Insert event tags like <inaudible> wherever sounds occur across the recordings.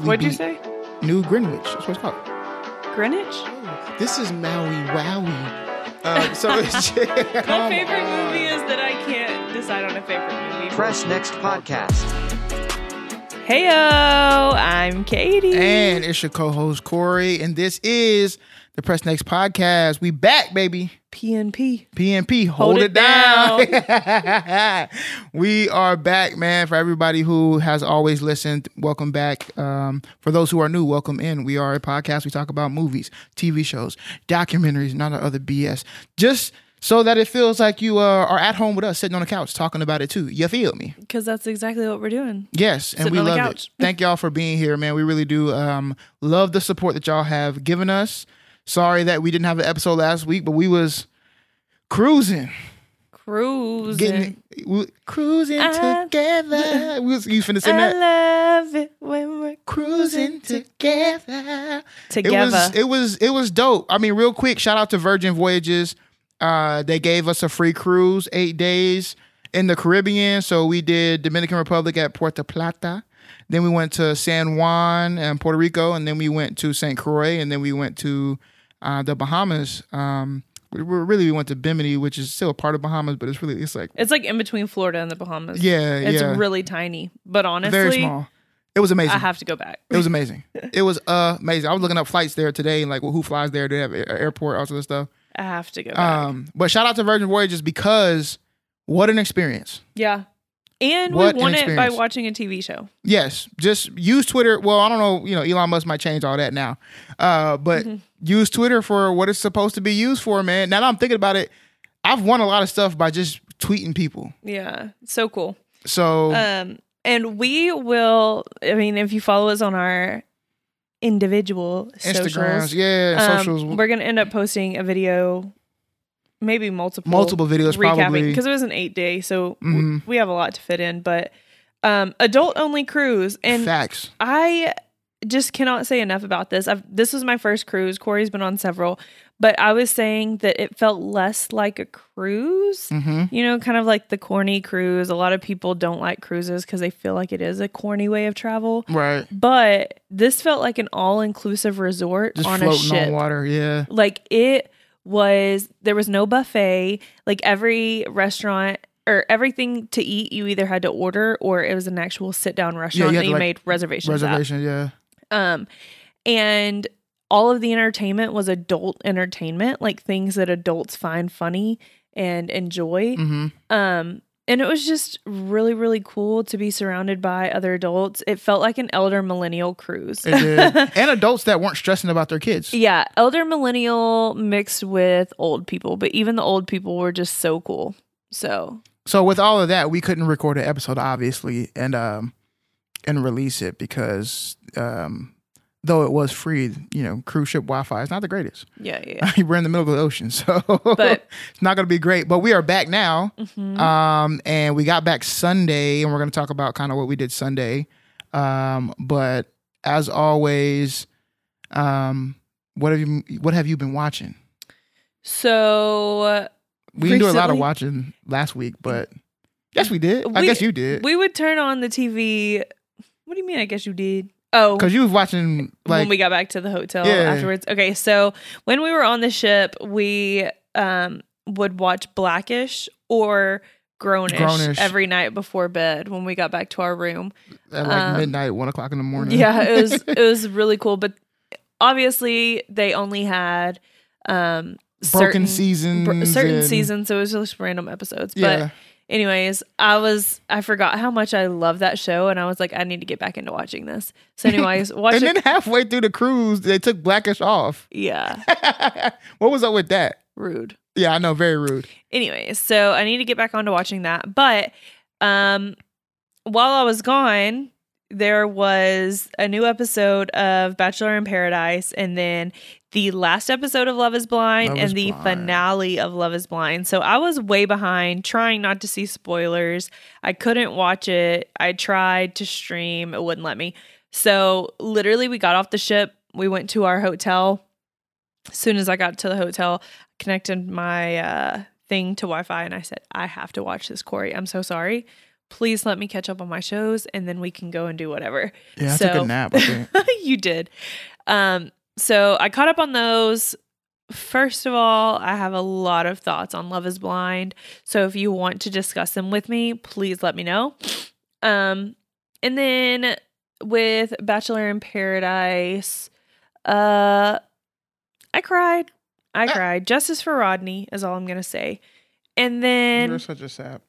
we What'd you say? New Greenwich. That's what it's called. Greenwich? This is Maui Wowie. Uh, <laughs> so it's <laughs> My favorite on. movie is that I can't decide on a favorite movie. Press Next Podcast. Heyo, I'm Katie. And it's your co-host Corey, and this is the Press Next podcast. We back, baby. PNP. PNP, hold, Hold it, it down. <laughs> we are back, man. For everybody who has always listened, welcome back. Um, for those who are new, welcome in. We are a podcast. We talk about movies, TV shows, documentaries, none of other BS. Just so that it feels like you uh, are at home with us, sitting on the couch, talking about it too. You feel me? Because that's exactly what we're doing. Yes, and Sitting we love it. <laughs> Thank y'all for being here, man. We really do um, love the support that y'all have given us. Sorry that we didn't have an episode last week, but we was cruising, Cruising. getting we, cruising I- together. We was, you finna sing I that? love it when we're Cruising together. together. It was it was it was dope. I mean, real quick, shout out to Virgin Voyages. Uh, they gave us a free cruise, eight days in the Caribbean. So we did Dominican Republic at Puerto Plata. Then we went to San Juan and Puerto Rico, and then we went to St. Croix, and then we went to uh, the Bahamas. Um, we, really we went to Bimini, which is still a part of Bahamas, but it's really it's like it's like in between Florida and the Bahamas. yeah, It's yeah, really tiny. But honestly, very small. It was amazing. I have to go back. It was amazing. <laughs> it was amazing. I was looking up flights there today and like well, who flies there. Do they have airport, all sort of stuff. I have to go back. Um, but shout out to Virgin Voyages because what an experience. yeah. And what we won it by experience. watching a TV show. Yes, just use Twitter. Well, I don't know. You know, Elon Musk might change all that now, uh, but Mm-hmm. use Twitter for what it's supposed to be used for, man. Now that I'm thinking about it, I've won a lot of stuff by just tweeting people. Yeah. So cool. So Um, and we will. I mean, if you follow us on our individual Instagrams, socials, yeah, um, socials, we're gonna end up posting a video, maybe multiple, multiple videos, recapping probably. because it was an eight day, so Mhm. we have a lot to fit in. But um, adult only cruise, and Facts. I just cannot say enough about this. I've, this was my first cruise. Corey's been on several, but I was saying that it felt less like a cruise. hmm You know, kind of like the corny cruise. A lot of people don't like cruises because they feel like it is a corny way of travel. Right. But this felt like an all inclusive resort Just on a ship. on water. Yeah. Like it was, there was no buffet. Like every restaurant or everything to eat, you either had to order or it was an actual sit down restaurant you that you like, made reservations at. Reservation. Yeah. Um, and all of the entertainment was adult entertainment, like things that adults find funny and enjoy. hmm Um, and it was just really, really cool to be surrounded by other adults. It felt like an elder millennial cruise. It did. <laughs> and adults that weren't stressing about their kids. yeah, elder millennial mixed with old people, but even the old people were just so cool. So So with all of that, we couldn't record an episode, obviously, and um, and release it because um, though it was free, you know, cruise ship Wi-Fi is not the greatest. yeah, yeah. <laughs> yeah. We're in the middle of the ocean, <laughs> so But- <laughs> it's not going to be great. But we are back now, Mhm. um, and we got back Sunday, and we're going to talk about kind of what we did Sunday. Um, but as always, um, what have you what have you been watching? So uh, We didn't do a lot of watching last week, but yes, we did. I guess you did. we would turn on the TV. What do you mean? I guess you did. Oh, Because you was watching like when we got back to the hotel Yeah. afterwards. Okay, so when we were on the ship, we um would watch Blackish or Grownish, Grownish. every night before bed when we got back to our room. at like um, midnight, one o'clock in the morning. Yeah, it was <laughs> it was really cool, but obviously they only had um broken certain, seasons. br- certain and- seasons, so it was just random episodes. Yeah, But anyways, I was I forgot how much I love that show, and I was like, I need to get back into watching this. So, anyways, <laughs> watch and it. then halfway through the cruise, they took Blackish off. yeah, <laughs> what was up with that? rude. Yeah, I know, very rude. Anyways, so I need to get back onto watching that. But um while I was gone, there was a new episode of Bachelor in Paradise and then the last episode of Love is Blind Love and is the Blind. finale of Love is Blind. So I was way behind trying not to see spoilers. I couldn't watch it. I tried to stream, it wouldn't let me. So literally we got off the ship, we went to our hotel. As soon as I got to the hotel, connected my uh thing to Wi-Fi and I said, I have to watch this, Corey. I'm so sorry. please let me catch up on my shows and then we can go and do whatever. Yeah, I took So- a nap. You did. Um, so I caught up on those. First of all, I have a lot of thoughts on Love is Blind. So if you want to discuss them with me, please let me know. Um, and then with Bachelor in Paradise, uh I cried. I Ah. cried. Justice for Rodney is all I'm gonna say. And then You're such a sap.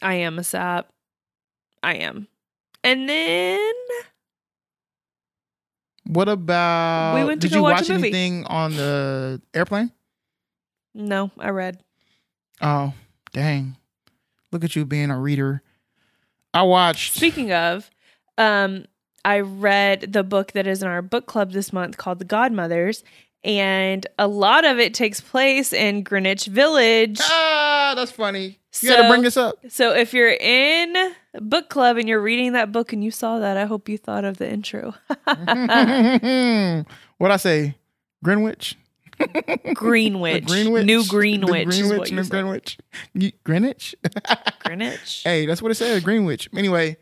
I am a sap. I am. And then What about? We went to did you watch watch anything on the airplane? no, I read. Oh, dang! Look at you being a reader. I watched. Speaking of, um, I read the book that is in our book club this month called The Godmothers, and a lot of it takes place in Greenwich Village. Ah, that's funny. You got to bring this up. So if you're in book club and you're reading that book and you saw that, I hope you thought of the intro. <laughs> what I say? Greenwich. <laughs> Greenwich, Greenwich. New Greenwich, is Greenwich. New said. Greenwich. Greenwich. <laughs> Greenwich. hey, that's what it says. Greenwich. Anyway,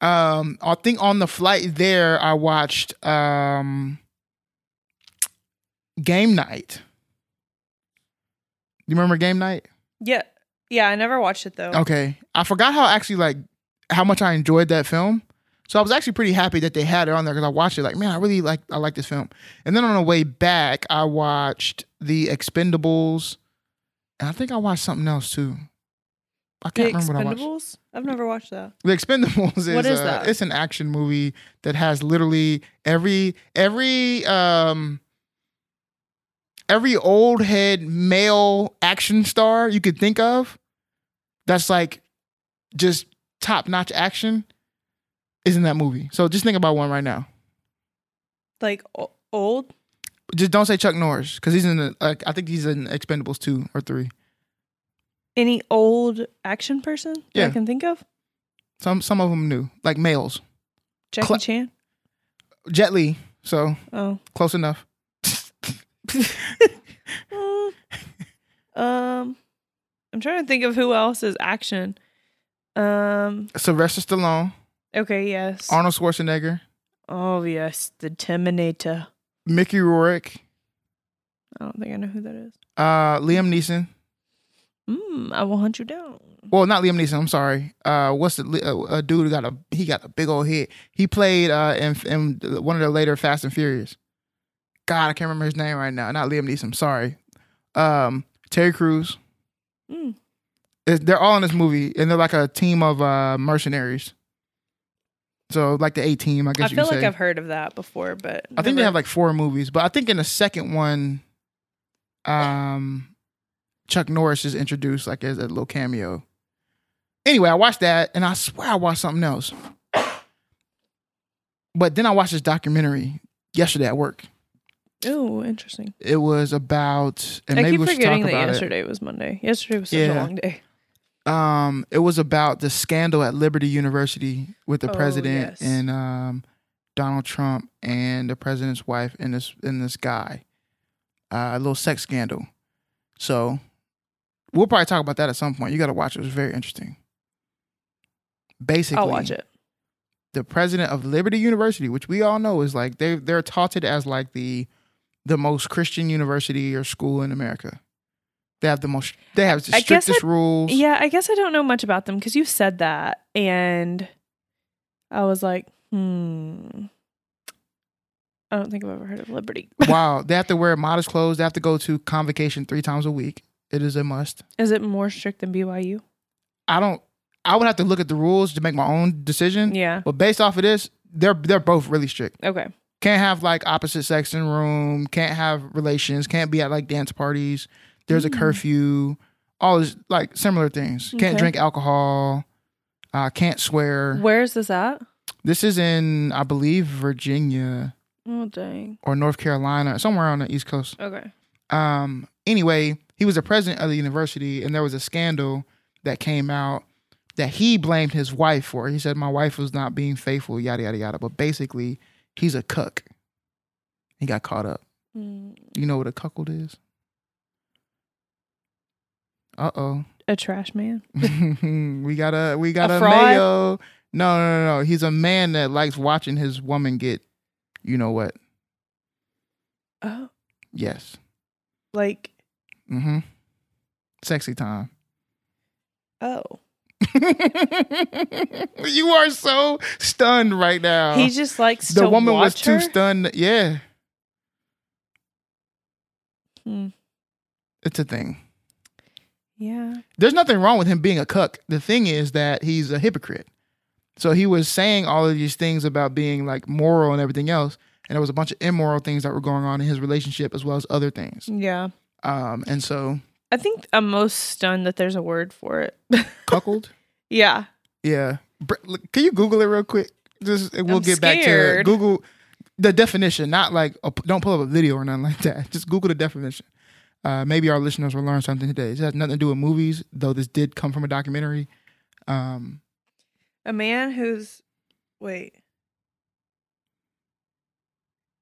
um, I think on the flight there, I watched um, Game Night. You remember Game Night? Yeah, yeah. I never watched it though. Okay. I forgot how actually like how much I enjoyed that film. So I was actually pretty happy that they had it on there because I watched it like, man, I really like I like this film. And then on the way back, I watched The Expendables. And I think I watched something else too. I can't remember what I watched. I've never watched that. The Expendables <laughs> is, What is uh, that? it's an action movie that has literally every every um every old head male action star you could think of that's like just top notch action is in that movie. So just think about one right now. Like o- old. Just don't say Chuck Norris because he's in the like I think he's in Expendables two or three. Any old action person that Yeah. I can think of? Some some of them new like males. Jackie Cla- Chan. Jet Li. So Oh. close enough. <laughs> Um, I'm trying to think of who else is action. Um. Sylvester Stallone, Okay. Yes. Arnold Schwarzenegger, oh yes, the Terminator. Mickey Rourke, I don't think I know who that is. uh, Liam Neeson. Mm, I will hunt you down. Well, not Liam Neeson. I'm sorry. Uh, what's the uh, a dude who got a he got a big old hit. He played uh in, in one of the later Fast and Furious. God, I can't remember his name right now. Not Liam Neeson. Sorry. Um, Terry Crews. Mm. They're all in this movie, and they're like a team of uh mercenaries. So like the A team, I guess I you feel like say. I've heard of that before, but I think they have like four movies, but I think in the second one, um, Chuck Norris is introduced like as a little cameo. Anyway, I watched that, and I swear I watched something else. But then I watched this documentary yesterday at work. Oh, interesting. It was about, and I maybe keep we should talk forgetting that about it. yesterday was Monday. Yesterday was such Yeah. a long day. Um, it was about the scandal at Liberty University with the Oh, president yes. and um, Donald Trump and the president's wife and this and this guy. Uh, a little sex scandal. So we'll probably talk about that at some point. You got to watch it. It was very interesting. Basically, I'll watch it. the president of Liberty University, which we all know is like they they're touted as like the the most Christian university or school in America. They have the most. They have the I strictest I- rules. Yeah, I guess I don't know much about them because you said that, and I was like, hmm. I don't think I've ever heard of Liberty. <laughs> wow, they have to wear modest clothes. They have to go to convocation three times a week. It is a must. Is it more strict than BYU? I don't. I would have to look at the rules to make my own decision. Yeah. But based off of this, they're they're both really strict. Okay. Can't have like opposite sex in room. Can't have relations. Can't be at like dance parties. There's a Mm. curfew. All this like similar things. Can't drink alcohol. Uh, can't swear. Where's this at? This is in I believe Virginia Oh dang. or North Carolina, somewhere on the East Coast. Okay. um anyway he was the president of the university and there was a scandal that came out that he blamed his wife for he said my wife was not being faithful yada yada yada but basically he's a cuck he got caught up Mm. you know what a cuckold is uh-oh a trash man. <laughs> we got a we got A a, mayo. No, no, no, no. He's a man that likes watching his woman get, you know what? Oh, Yes. like Mm-hmm. Sexy time. oh, <laughs> you are so stunned right now. he just likes the woman was watch too stunned. Yeah, Hmm. it's a thing. Yeah. There's nothing wrong with him being a cuck. The thing is that he's a hypocrite. So he was saying all of these things about being like moral and everything else, and there was a bunch of immoral things that were going on in his relationship as well as other things. Yeah. Um, and so I think I'm most stunned that there's a word for it. <laughs> cuckold. yeah. Yeah. Can you Google it real quick? Just we'll I'm get back to it. Google the definition, not like a, don't pull up a video or nothing like that. <laughs> Just Google the definition. Uh, maybe our listeners will learn something today. It has nothing to do with movies, though. This did come from a documentary. Um, A man who's wait.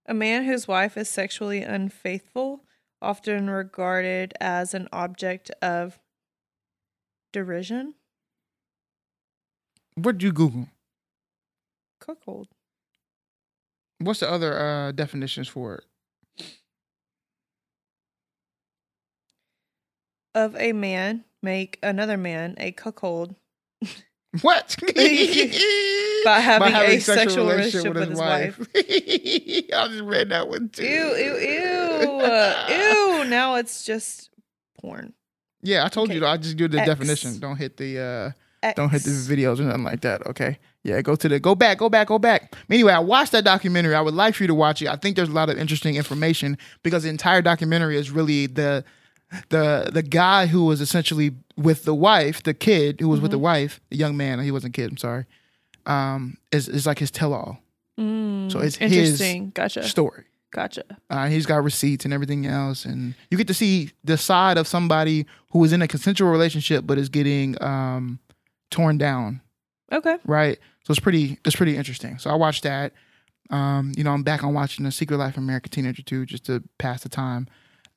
A man whose wife is sexually unfaithful, often regarded as an object of derision. what did you Google? Cuckold. What's the other uh, definitions for it? Of a man make another man a cuckold What? <laughs> By having a sexual relationship with his wife. <laughs> I just read that one too. Ew, ew, ew. Ew. <laughs> Now it's just porn. Yeah, I told you I just do the X. definition. Don't hit the uh don't hit the videos or nothing like that. Okay. Yeah, go to the go back, go back, go back. Anyway, I watched that documentary. I would like for you to watch it. I think there's a lot of interesting information because the entire documentary is really the the the guy who was essentially with the wife, the kid who was with the Mm-hmm. wife, the young man, he wasn't a kid, I'm sorry. Um, is is like his tell all Mm, So it's his interesting. gotcha. story. Gotcha. Uh, he's got receipts and everything else, and you get to see the side of somebody who is in a consensual relationship but is getting um, torn down, Okay. right? So it's pretty, it's pretty interesting. So I watched that. Um, you know, I'm back on watching The Secret Life of American Teenager too, just to pass the time.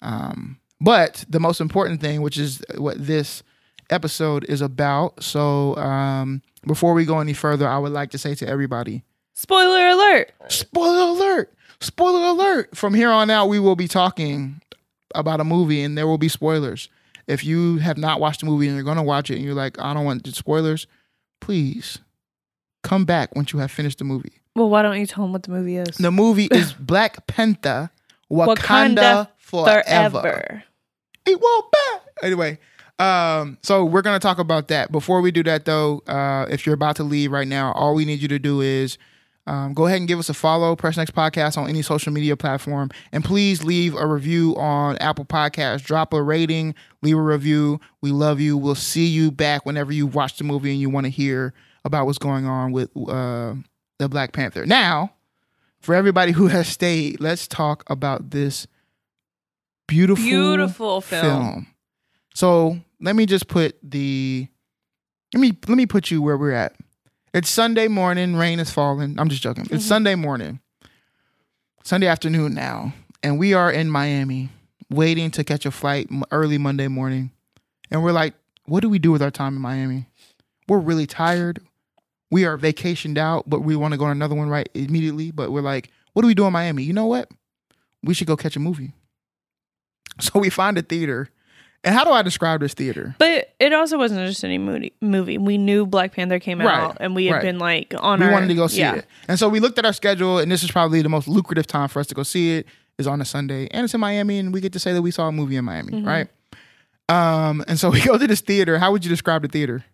Um, but the most important thing, which is what this episode is about. So um, before we go any further, I would like to say to everybody, Spoiler alert. Spoiler alert! Spoiler alert! From here on out, we will be talking about a movie and there will be spoilers. If you have not watched the movie and you're going to watch it and you're like, I don't want the spoilers, please come back once you have finished the movie. Well, why don't you tell him what the movie is? The movie is <laughs> Black Panther Wakanda, Wakanda forever. Forever. It won't back. Anyway, um, so we're gonna talk about that. Before we do that, though, uh, if you're about to leave right now, all we need you to do is um, go ahead and give us a follow, Press Next Podcast on any social media platform, and please leave a review on Apple Podcasts. Drop a rating, leave a review. We love you. We'll see you back whenever you watch the movie and you want to hear about what's going on with uh, the Black Panther. Now, for everybody who <laughs> has stayed, let's talk about this beautiful, Beautiful film. film. So let me just put the let me let me put you where we're at. It's Sunday morning, rain is falling. I'm just joking. It's Mhm. Sunday morning. Sunday afternoon now, and we are in Miami waiting to catch a flight early Monday morning. And we're like, what do we do with our time in Miami? We're really tired. We are vacationed out, but we want to go on another one right immediately. But we're like, what do we do in Miami? You know what? We should go catch a movie. <laughs> So we find a theater. And how do I describe this theater? But it also wasn't just any movie. Movie. We knew Black Panther came Right, out, and we had right. been like on. we our, wanted to go see yeah. it. And so we looked at our schedule, and this is probably the most lucrative time for us to go see it is on a Sunday. And it's in Miami, and we get to say that we saw a movie in Miami, Mhm. right? Um, and so we <laughs> go to this theater. How would you describe the theater?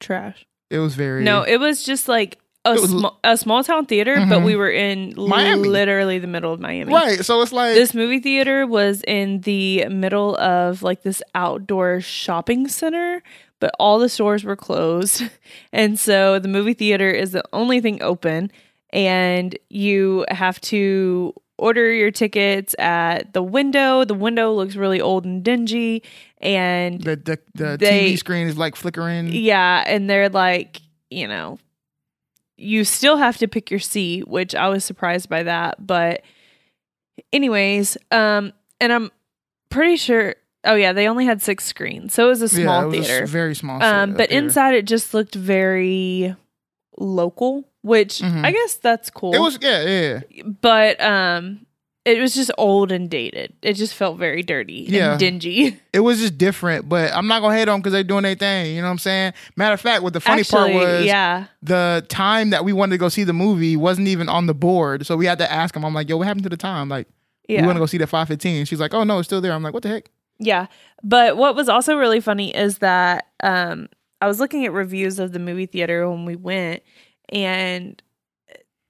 Trash. It was very No, it was just like a was- small a small town theater, but Mhm. we were in Miami. literally the middle of Miami. right. So it's like This movie theater was in the middle of like this outdoor shopping center, but all the stores were closed. <laughs> And so the movie theater is the only thing open, and you have to order your tickets at the window. The window looks really old and dingy, and the the, the they- TV screen is like flickering. yeah, and they're like, you know, you still have to pick your seat, which I was surprised by that. But anyways, um, and I'm pretty sure Oh yeah, they only had six screens, so it was a yeah, small it was a theater. very small. um, but theater. inside it just looked very local, which Mhm. I guess that's cool. it was yeah, yeah, yeah. but um, it was just old and dated. It just felt very dirty Yeah. and dingy. <laughs> It was just different. But I'm not gonna hate on because they're doing their thing. You know what I'm saying? Matter of fact, what the funny part was, yeah, the time that we wanted to go see the movie wasn't even on the board. So we had to ask him. I'm like, yo, what happened to the time? Like, yeah. we want to go see the 515. She's like, oh no, it's still there. I'm like, what the heck? Yeah. But what was also really funny is that um I was looking at reviews of the movie theater when we went and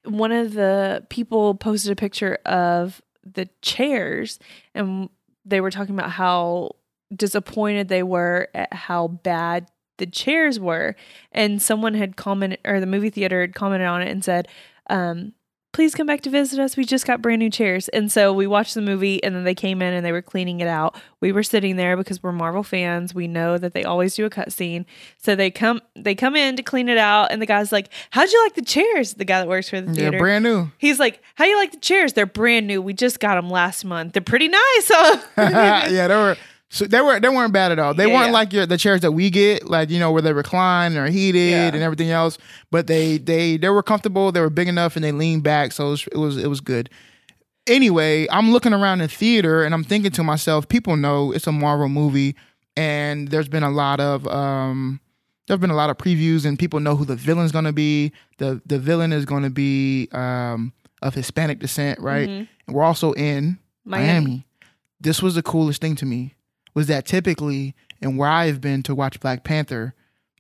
one of the people posted a picture of the chairs and they were talking about how disappointed they were at how bad the chairs were. And someone had commented or the movie theater had commented on it and said um please come back to visit us. We just got brand new chairs. And so we watched the movie and then they came in and they were cleaning it out. We were sitting there because we're Marvel fans. We know that they always do a cutscene. So they come they come in to clean it out and the guy's like, How'd you like the chairs? The guy that works for the theater. brand new. He's like, How you like the chairs? They're brand new. We just got them last month. They're pretty nice. Huh? <laughs> <laughs> yeah, they were. So they were they weren't bad at all. They Yeah, weren't yeah. like your the chairs that we get, like you know where they recline or heated Yeah. and everything else. But they they they were comfortable. They were big enough and they leaned back, so it was it was, it was good. Anyway, I'm looking around the theater and I'm thinking to myself, people know it's a Marvel movie, and there's been a lot of um, there's been a lot of previews and people know who the villain's gonna be. The the villain is gonna be um of Hispanic descent, right? Mhm. And we're also in Miami. This was the coolest thing to me was that typically and where I've been to watch Black Panther,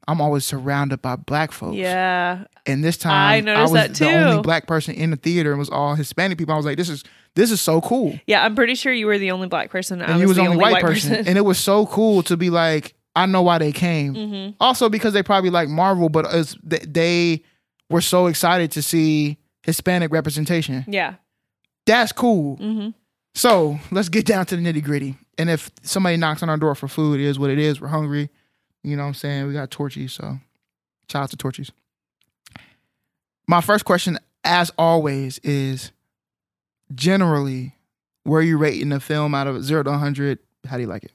I'm always surrounded by black folks. Yeah. And this time I I, was the only black person in the theater and was all Hispanic people. I was like, this is this is so cool. Yeah, I'm pretty sure you were the only black person. I and you was the only only white, person. and it was so cool to be like, I know why they came. hmm Also because they probably like Marvel, but it's, they, they were so excited to see Hispanic representation. Yeah. That's cool. hmm So let's get down to the nitty gritty. And if somebody knocks on our door for food, it is what it is. We're hungry. You know what I'm saying? We got Torchies, so shout out to Torchies. My first question, as always, is generally where you rating the film out of zero to 100? How do you like it?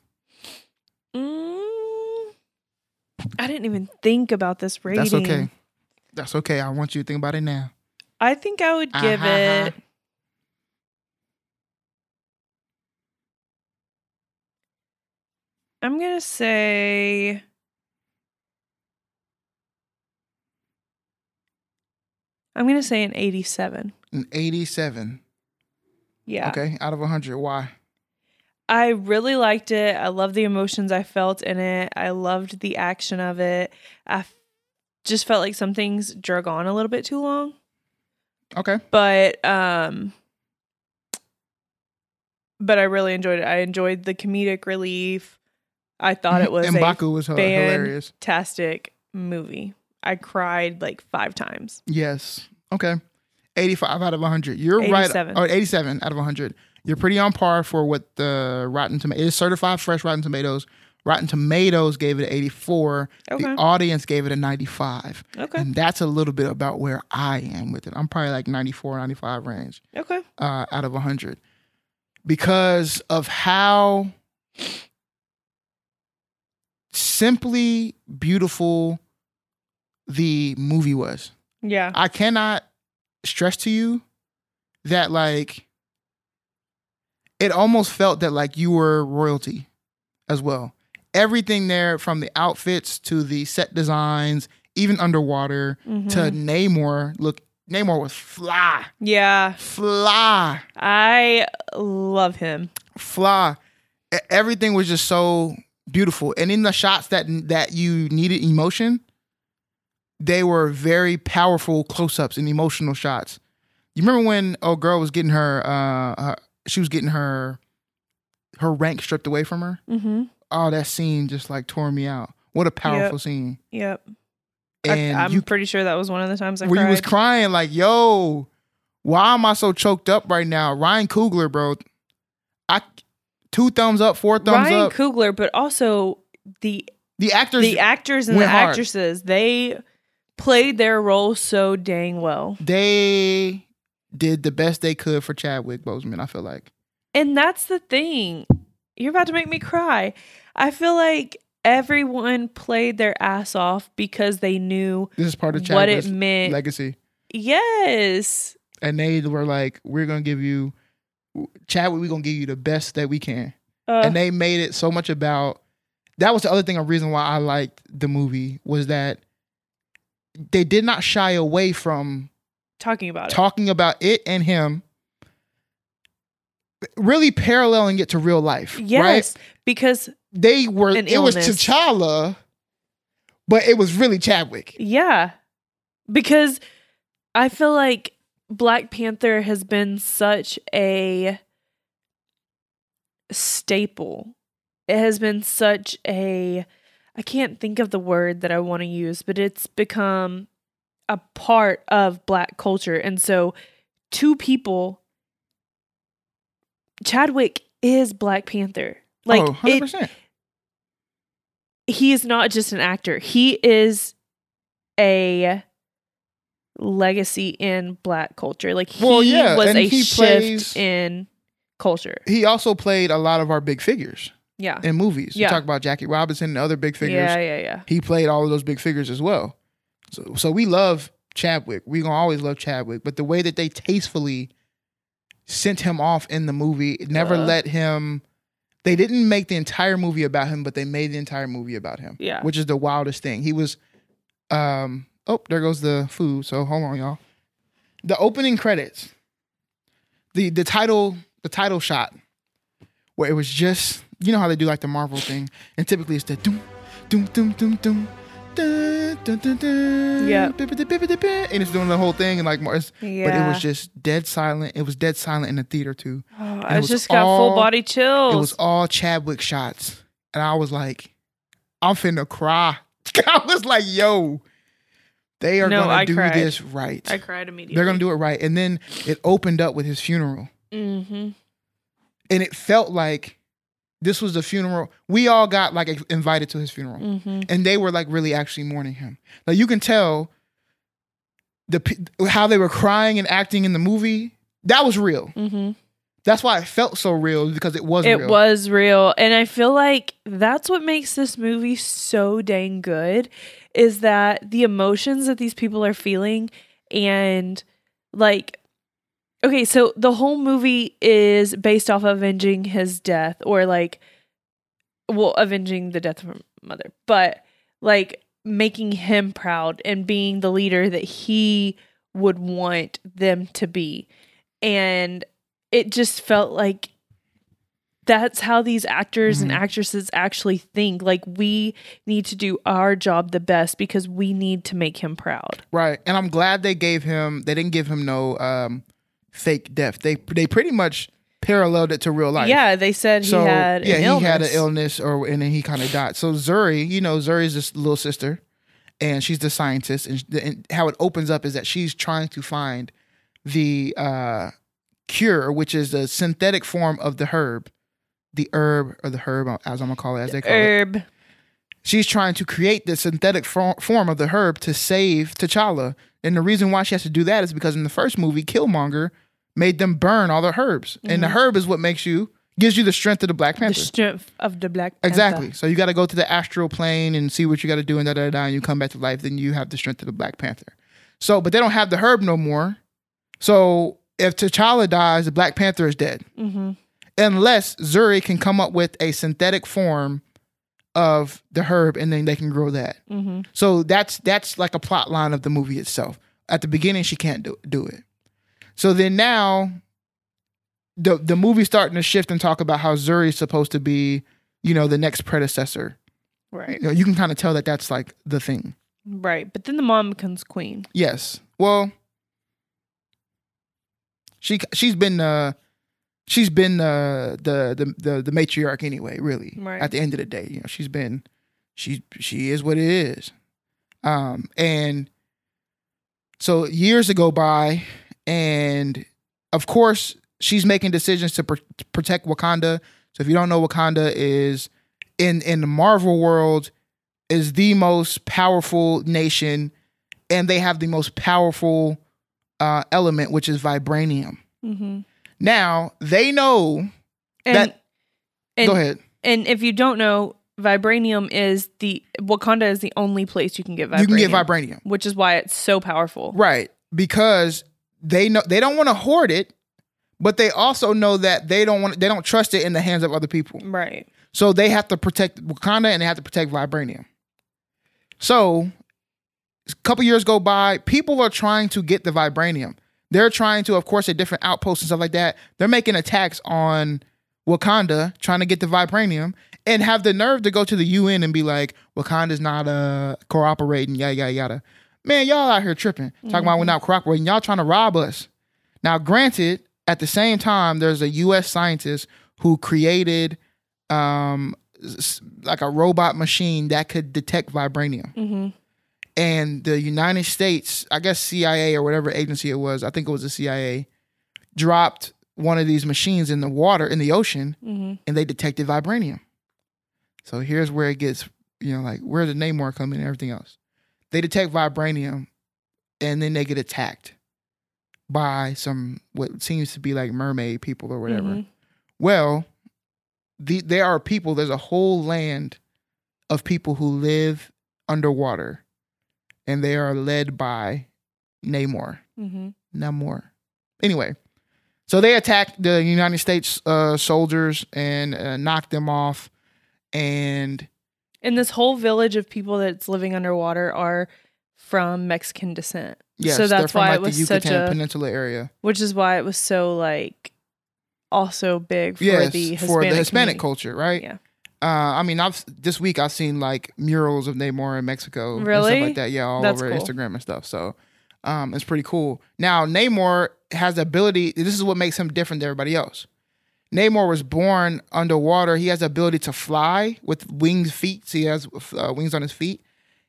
Mm, I didn't even think about this rating. That's okay. That's okay. I want you to think about it now. I think I would give Uh-huh. it. I'm gonna say. I'm gonna say an 87. An 87. Yeah. Okay. Out of 100. Why? I really liked it. I love the emotions I felt in it. I loved the action of it. I f- just felt like some things drug on a little bit too long. Okay. but um but I really enjoyed it. I enjoyed the comedic relief. I thought it <laughs> was a was hilarious. fantastic movie. I cried like five times. Yes. Okay. 85 out of 100. You're 87. right. Oh, 87 out of 100. You're pretty on par for what the Rotten Tomatoes is certified fresh Rotten Tomatoes. Rotten Tomatoes gave it an 84. Okay. The audience gave it a 95. Okay. And that's a little bit about where I am with it. I'm probably like 94, 95 range Okay. uh, out of 100 because of how simply beautiful the movie was. Yeah. I cannot stress to you that like it almost felt that like you were royalty as well. Everything there from the outfits to the set designs, even underwater Mhm. to Namor. Look, Namor was fly, yeah. fly, I love him. fly. Everything was just so beautiful. And in the shots that that you needed emotion, they were very powerful close-ups and emotional shots. You remember when old girl was getting her uh her, she was getting her her rank stripped away from her? Mm-hmm. Oh, that scene just like tore me out. What a powerful scene. Yep. And I, I'm you pretty sure that was one of the times I where cried. you was crying like, yo, why am I so choked up right now? Ryan Coogler, bro. I two thumbs up, four thumbs Ryan up. Coogler, but also the the actors the actors and the hard. actresses, they played their role so dang well. they did the best they could for Chadwick Boseman, I feel like. And that's the thing. you're about to make me cry. I feel like everyone played their ass off because they knew This is part of what it meant. legacy. yes. And they were like, we're going to give you, Chadwick, we're going to give you the best that we can. Uh, and they made it so much about that was the other thing a reason why I liked the movie was that they did not shy away from talking about it. talking about it and him really paralleling it to real life right Yes, because they were it was illness. T'Challa but it was really Chadwick yeah, because I feel like Black Panther has been such a staple. It has been such a I can't think of the word that I want to use, but it's become a part of black culture. And so two people Chadwick is Black Panther. Like oh it, 100% he is not just an actor. He is a legacy in black culture. Like he Well, yeah, was a shift plays- in culture. he also played a lot of our big figures Yeah. in movies you Yeah. talk about Jackie Robinson and other big figures Yeah, yeah, yeah. he played all of those big figures as well. So so we love Chadwick. We gonna always love Chadwick. But the way that they tastefully sent him off in the movie, never Uh. let him they didn't make the entire movie about him, but they made the entire movie about him. Yeah. Which is the wildest thing. He was um oh, there goes the food. So hold on, y'all. The opening credits. The the title the title shot where it was just you know how they do like the Marvel thing, and typically it's the doom, doom, doom, doom, doom, dun, dun, dun, dun, Yeah. and it's doing the whole thing and like more. Yeah. But it was just dead silent. It was dead silent in the theater too. Oh, I just got full body chills. It was all Chadwick shots, and I was like, I'm finna cry. <laughs> I was like, yo, they are No, gonna do cried. this right. I cried immediately. They're gonna do it right. And then it opened up with his funeral. Mm-hmm. and it felt like this was the funeral. We all got like invited to his funeral, Mm-hmm. and they were like really actually mourning him. Like you can tell the how they were crying and acting in the movie. That was real. Mm-hmm. That's why it felt so real because it was It real. It was real. And I feel like that's what makes this movie so dang good is that the emotions that these people are feeling and like okay, so the whole movie is based off avenging his death or like well, avenging the death of her mother, but like making him proud and being the leader that he would want them to be. And it just felt like that's how these actors and Mhm. actresses actually think. Like we need to do our job the best because we need to make him proud. right. And I'm glad they gave him. They didn't give him no um, fake death. They they pretty much paralleled it to real life. Yeah, they said he had yeah, an he illness. had an illness, or and then he kind of died. So Shuri, you know, Shuri's this little sister, and she's the scientist, and, and how it opens up is that she's trying to find the uh, cure, which is a synthetic form of the herb, the herb or the herb, as I'm gonna call it, as they call it. herb. She's trying to create the synthetic for- form of the herb to save T'Challa, and the reason why she has to do that is because in the first movie, Killmonger made them burn all the herbs, and the herb is what makes you gives you the strength of the Black The Panther. strength of the Black Panther. Exactly. So you got to go to the astral plane and see what you got to do and da da da. And you come back to life, then you have the strength of the Black Panther. So, but they don't have the herb no more. So if T'Challa dies, the Black Panther is dead, Mm-hmm. Unless Shuri can come up with a synthetic form of the herb, and then they can grow that. Mm-hmm. So that's that's like a plot line of the movie itself. At the beginning, she can't do do it. So then now, the the movie's starting to shift and talk about how Shuri's supposed to be, you know, the next predecessor. Right. You, know, you can kind of tell that that's like the thing. Right. But then the mom becomes queen. Yes. Well, she she's been uh she's been uh, the the the the matriarch anyway. Really, Right. at the end of the day, you know, she's been she she is what it is. Um, and so years ago by, and of course she's making decisions to, pr- to protect Wakanda. So if you don't know, Wakanda is in in the Marvel world is the most powerful nation, and they have the most powerful uh, element, which is vibranium. Mm-hmm. Now they know And That- And, Go ahead. And if you don't know, vibranium is the Wakanda is the only place you can get vibranium. You can get vibranium. which is why it's so powerful. Right. Because they know they don't want to hoard it, but they also know that they don't want they don't trust it in the hands of other people. Right. So they have to protect Wakanda and they have to protect vibranium. So a couple years go by, people are trying to get the vibranium. They're trying to, of course, at different outposts and stuff like that. They're making attacks on Wakanda, trying to get the vibranium, and have the nerve to go to the UN and be like, Wakanda's not uh cooperating, yada yada yada. Man, y'all out here tripping. Talking about we're not cooperating. Y'all trying to rob us. Now, granted, at the same time, there's a US scientist who created um like a robot machine that could detect vibranium hmm and the United States, I guess CIA or whatever agency it was, I think it was the CIA, dropped one of these machines in the water in the ocean hmm and they detected vibranium. So here's where it gets, you know, like where the Namor come in and everything else? They detect vibranium and then they get attacked by some what seems to be like mermaid people or whatever. Mhm. Well, the there are people, there's a whole land of people who live underwater and they are led by Namor. hmm Namor. Anyway, so they attacked the United States uh, soldiers and uh, knocked them off. And And this whole village of people that's living underwater are from Mexican descent. yes, so that's from why like it was the such a, Peninsula area. which is why it was so like also big for yes, the Hispanic for the Hispanic community. culture, right? Yeah. Uh, I mean, I've this week I've seen like murals of Namor in Mexico, and Really? stuff like that. Yeah, all That's over cool. Instagram and stuff. So, um, it's pretty cool. Now, Namor has the ability. This is what makes him different than everybody else. Namor was born underwater. He has the ability to fly with winged feet. So he has uh, wings on his feet.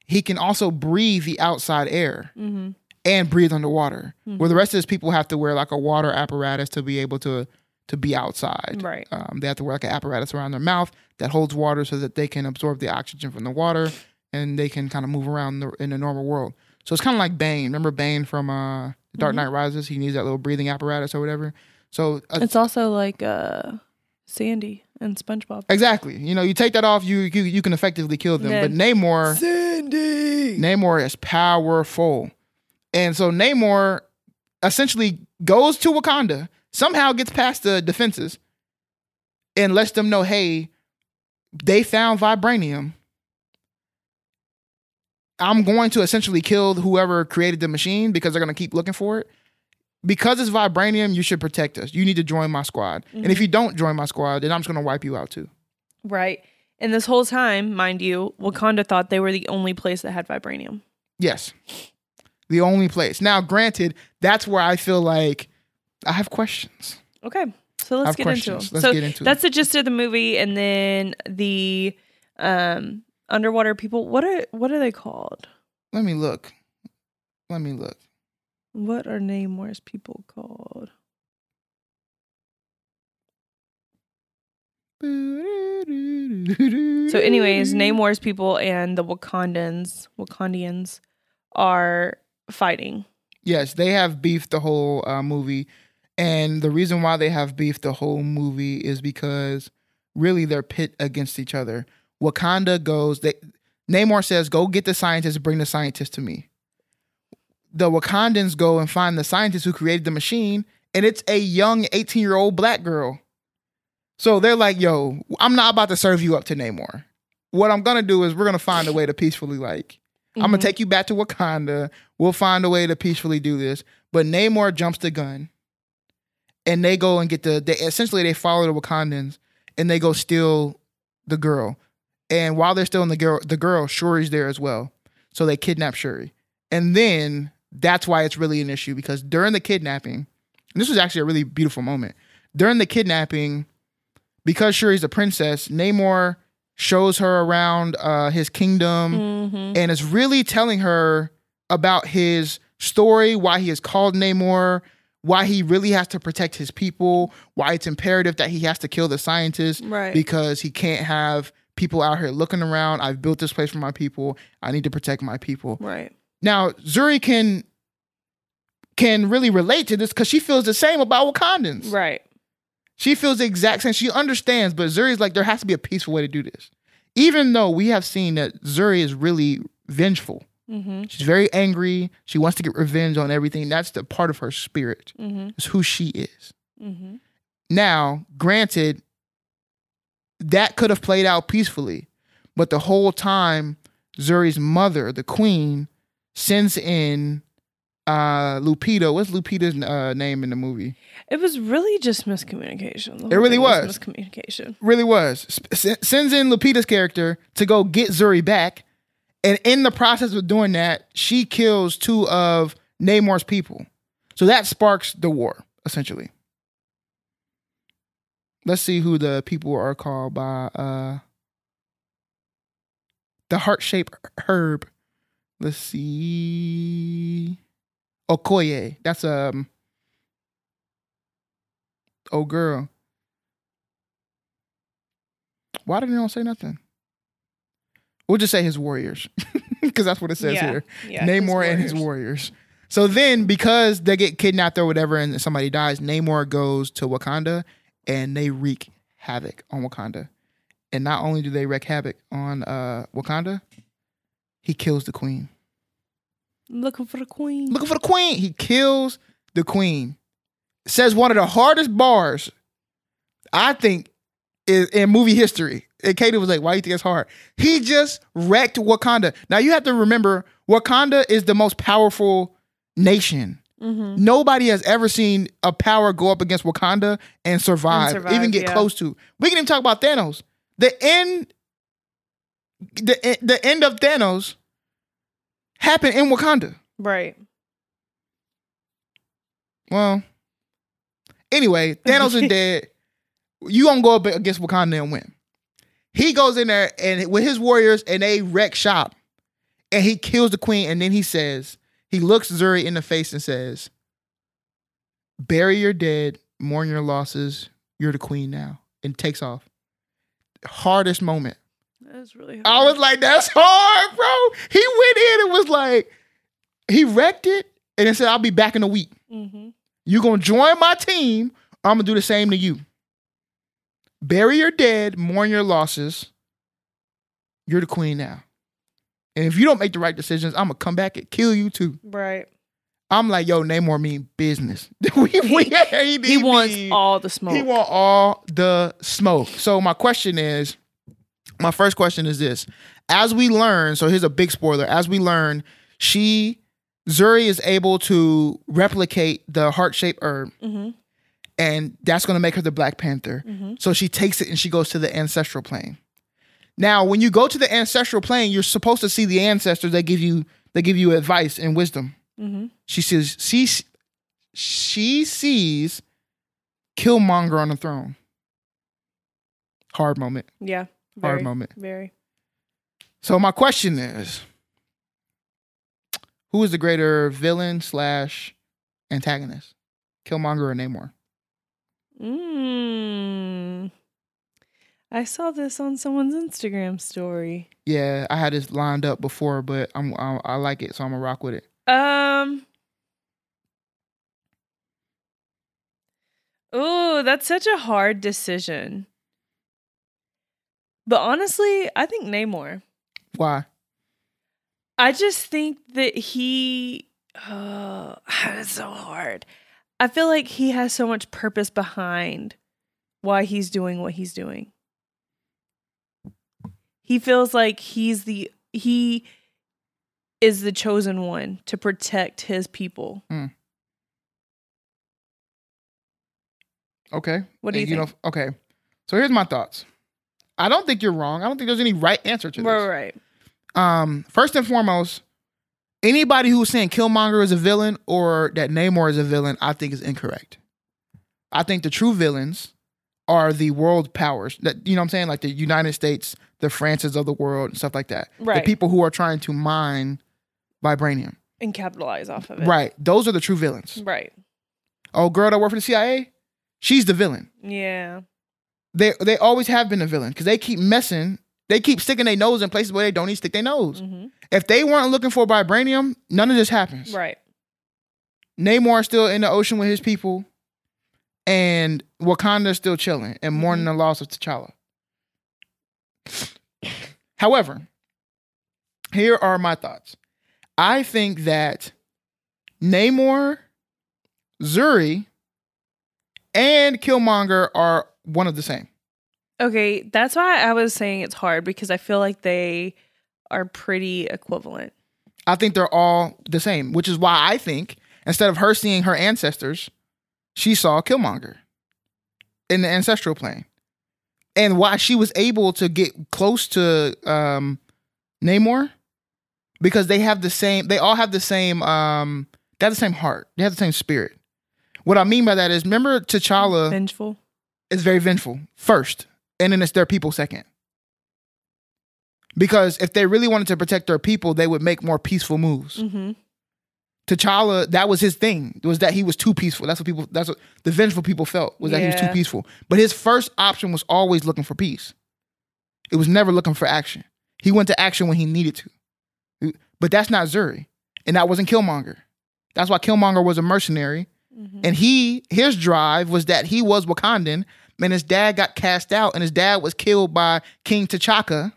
He can also breathe the outside air hmm and breathe underwater. Mm-hmm. Where the rest of his people have to wear like a water apparatus to be able to to be outside. Right. Um, they have to wear like an apparatus around their mouth that holds water so that they can absorb the oxygen from the water and they can kind of move around the, in the normal world. So it's kind of like Bane. Remember Bane from uh, Dark Mm-hmm. Knight Rises? He needs that little breathing apparatus or whatever. So uh, It's also like uh Sandy and SpongeBob. exactly, you know, you take that off, you you, you can effectively kill them. Yeah. But Namor, Sandy. Namor is powerful. And so Namor essentially goes to Wakanda, somehow gets past the defenses, and lets them know, hey, they found vibranium. I'm going to essentially kill whoever created the machine because they're going to keep looking for it. Because it's vibranium, you should protect us. You need to join my squad. And if mm-hmm. you don't join my squad, then I'm just going to wipe you out too. Right. And this whole time, mind you, Wakanda thought they were the only place that had vibranium. Yes. The only place. Now, granted, that's where I feel like I have questions. Okay. So let's get into questions. them. Let's so get into that's the gist of the movie, and then the um underwater people. What are what are they called? Let me look. Let me look. What are Namor's people called? So, So, anyways, Namor's people and the Wakandans, Wakandians, are fighting. Yes, they have beef the whole uh, movie, and the reason why they have beef the whole movie is because really they're pit against each other. Wakanda goes. They Namor says, "Go get the scientists. Bring the scientists to me." The Wakandans go and find the scientist who created the machine, and it's a young eighteen-year-old black girl. So they're like, "Yo, I'm not about to serve you up to Namor. What I'm gonna do is we're gonna find a way to peacefully like." I'm gonna mm-hmm. take you back to Wakanda. We'll find a way to peacefully do this. But Namor jumps the gun, and they go and get the. They essentially they follow the Wakandans, and they go steal the girl. And while they're stealing the girl, the girl Shuri's there as well. So they kidnap Shuri, and then that's why it's really an issue because during the kidnapping, and this was actually a really beautiful moment. During the kidnapping, because Shuri's a princess, Namor shows her around uh, his kingdom Mhm. and is really telling her about his story, why he is called Namor, why he really has to protect his people, why it's imperative that he has to kill the scientists Right. because he can't have people out here looking around. I've built this place for my people. I need to protect my people. right. Now, Shuri can can really relate to this because she feels the same about Wakandans. Right. She feels the exact same. She understands, but Shuri's like, there has to be a peaceful way to do this. Even though we have seen that Shuri is really vengeful. Mm-hmm. She's very angry. She wants to get revenge on everything. That's the part of her spirit. Mm-hmm. It's who she is. Mm-hmm. Now, granted, that could have played out peacefully, but the whole time, Shuri's mother, the queen, sends in uh Lupita. What's Lupita's uh, name in the movie? It was really just miscommunication. It really thing was. miscommunication. Really was s- sends in Lupita's character to go get Shuri back, and in the process of doing that, she kills two of Namor's people. So that sparks the war essentially. Let's see who the people are called by. Uh, the heart shaped herb. Let's see. Okoye. That's um. Oh girl. Why did they don't say nothing? We'll just say his warriors, <laughs> because that's what it says Yeah, here. Yeah, Namor and his warriors. warriors. So then, because they get kidnapped or whatever, and somebody dies, Namor goes to Wakanda, and they wreak havoc on Wakanda. And not only do they wreak havoc on uh, Wakanda, he kills the queen. Looking for the queen. Looking for the queen. He kills the queen. Says one of the hardest bars, I think, is in movie history. And Katie was like, "Why do you think it's hard?" He just wrecked Wakanda. Now you have to remember, Wakanda is the most powerful nation. Mm-hmm. Nobody has ever seen a power go up against Wakanda and survive, survive, even get yeah. close to. We can even talk about Thanos. The end, the the end of Thanos happened in Wakanda. Right. Well, anyway, Thanos is <laughs> dead. You gonna go up against Wakanda and win. He goes in there and with his warriors and they wreck shop, and he kills the queen. And then he says, he looks Shuri in the face and says, "Bury your dead, mourn your losses. You're the queen now." And takes off. Hardest moment. That was really hard. I was like, "That's hard, bro." He went in and was like, he wrecked it, and then said, "I'll be back in a week." mm-hmm. you gonna join my team, I'm gonna do the same to you. Bury your dead, mourn your losses. You're the queen now. And if you don't make the right decisions, I'm gonna come back and kill you too. Right. I'm like, yo, Namor mean business. <laughs> we, we, he, <laughs> He wants he- all the smoke. he want all the smoke. So my question is, my first question is this: As we learn, so here's a big spoiler. As we learn, she Shuri is able to replicate the heart shaped herb, mm-hmm. And that's going to make her the Black Panther. Mm-hmm. So she takes it and she goes to the ancestral plane. Now, when you go to the ancestral plane, you're supposed to see the ancestors. They give you they give you advice and wisdom. Mm-hmm. She says she she sees Killmonger on the throne. Hard moment. Yeah. Hard moment. Very. So my question is, who is the greater villain slash antagonist? Killmonger or Namor? Mm. I saw this on someone's Instagram story. Yeah, I had this lined up before, but I'm I, I like it, so I'm gonna rock with it. Um. Oh, that's such a hard decision. But honestly, I think Namor. Why? I just think that he. <sighs> <sighs> Oh, it's so hard. I feel like he has so much purpose behind why he's doing what he's doing. He feels like he's the he is the chosen one to protect his people. Okay. What do you And think? know- okay. So here's my thoughts. I don't think you're wrong. I don't think there's any right answer to this. Right, right. Um, first and foremost, anybody who's saying Killmonger is a villain or that Namor is a villain, I think is incorrect. I think the true villains are the world powers. That you know what I'm saying? Like the United States, the Frances of the world, and stuff like that. Right. The people who are trying to mine vibranium. And capitalize off of it. Right. Those are the true villains. Right. Oh, girl that worked for the CIA, she's the villain. Yeah. They they always have been a villain because they keep messing. They keep sticking their nose in places where they don't need to stick their nose. hmm If they weren't looking for vibranium, none of this happens. Right. Namor is still in the ocean with his people. and Wakanda's still chilling and mourning the loss of T'Challa. However, here are my thoughts. I think that Namor, Shuri, and Killmonger are one of the same. Okay, that's why I was saying it's hard because I feel like they are pretty equivalent. I think they're all the same, which is why I think instead of her seeing her ancestors, she saw Killmonger in the ancestral plane. And why she was able to get close to um, Namor because they have the same they all have the same um they have the same heart. They have the same spirit. What I mean by that is remember T'Challa Vengeful. is very vengeful first, and then it's their people second. Because if they really wanted to protect their people, they would make more peaceful moves. Mm-hmm. T'Challa, that was his thing. Was that he was too peaceful. That's what people. That's what the vengeful people felt was that he was too peaceful. But his first option was always looking for peace. It was never looking for action. He went to action when he needed to. But that's not Shuri, and that wasn't Killmonger. That's why Killmonger was a mercenary, Mm-hmm. and he his drive was that he was Wakandan, and his dad got cast out, and his dad was killed by King T'Chaka,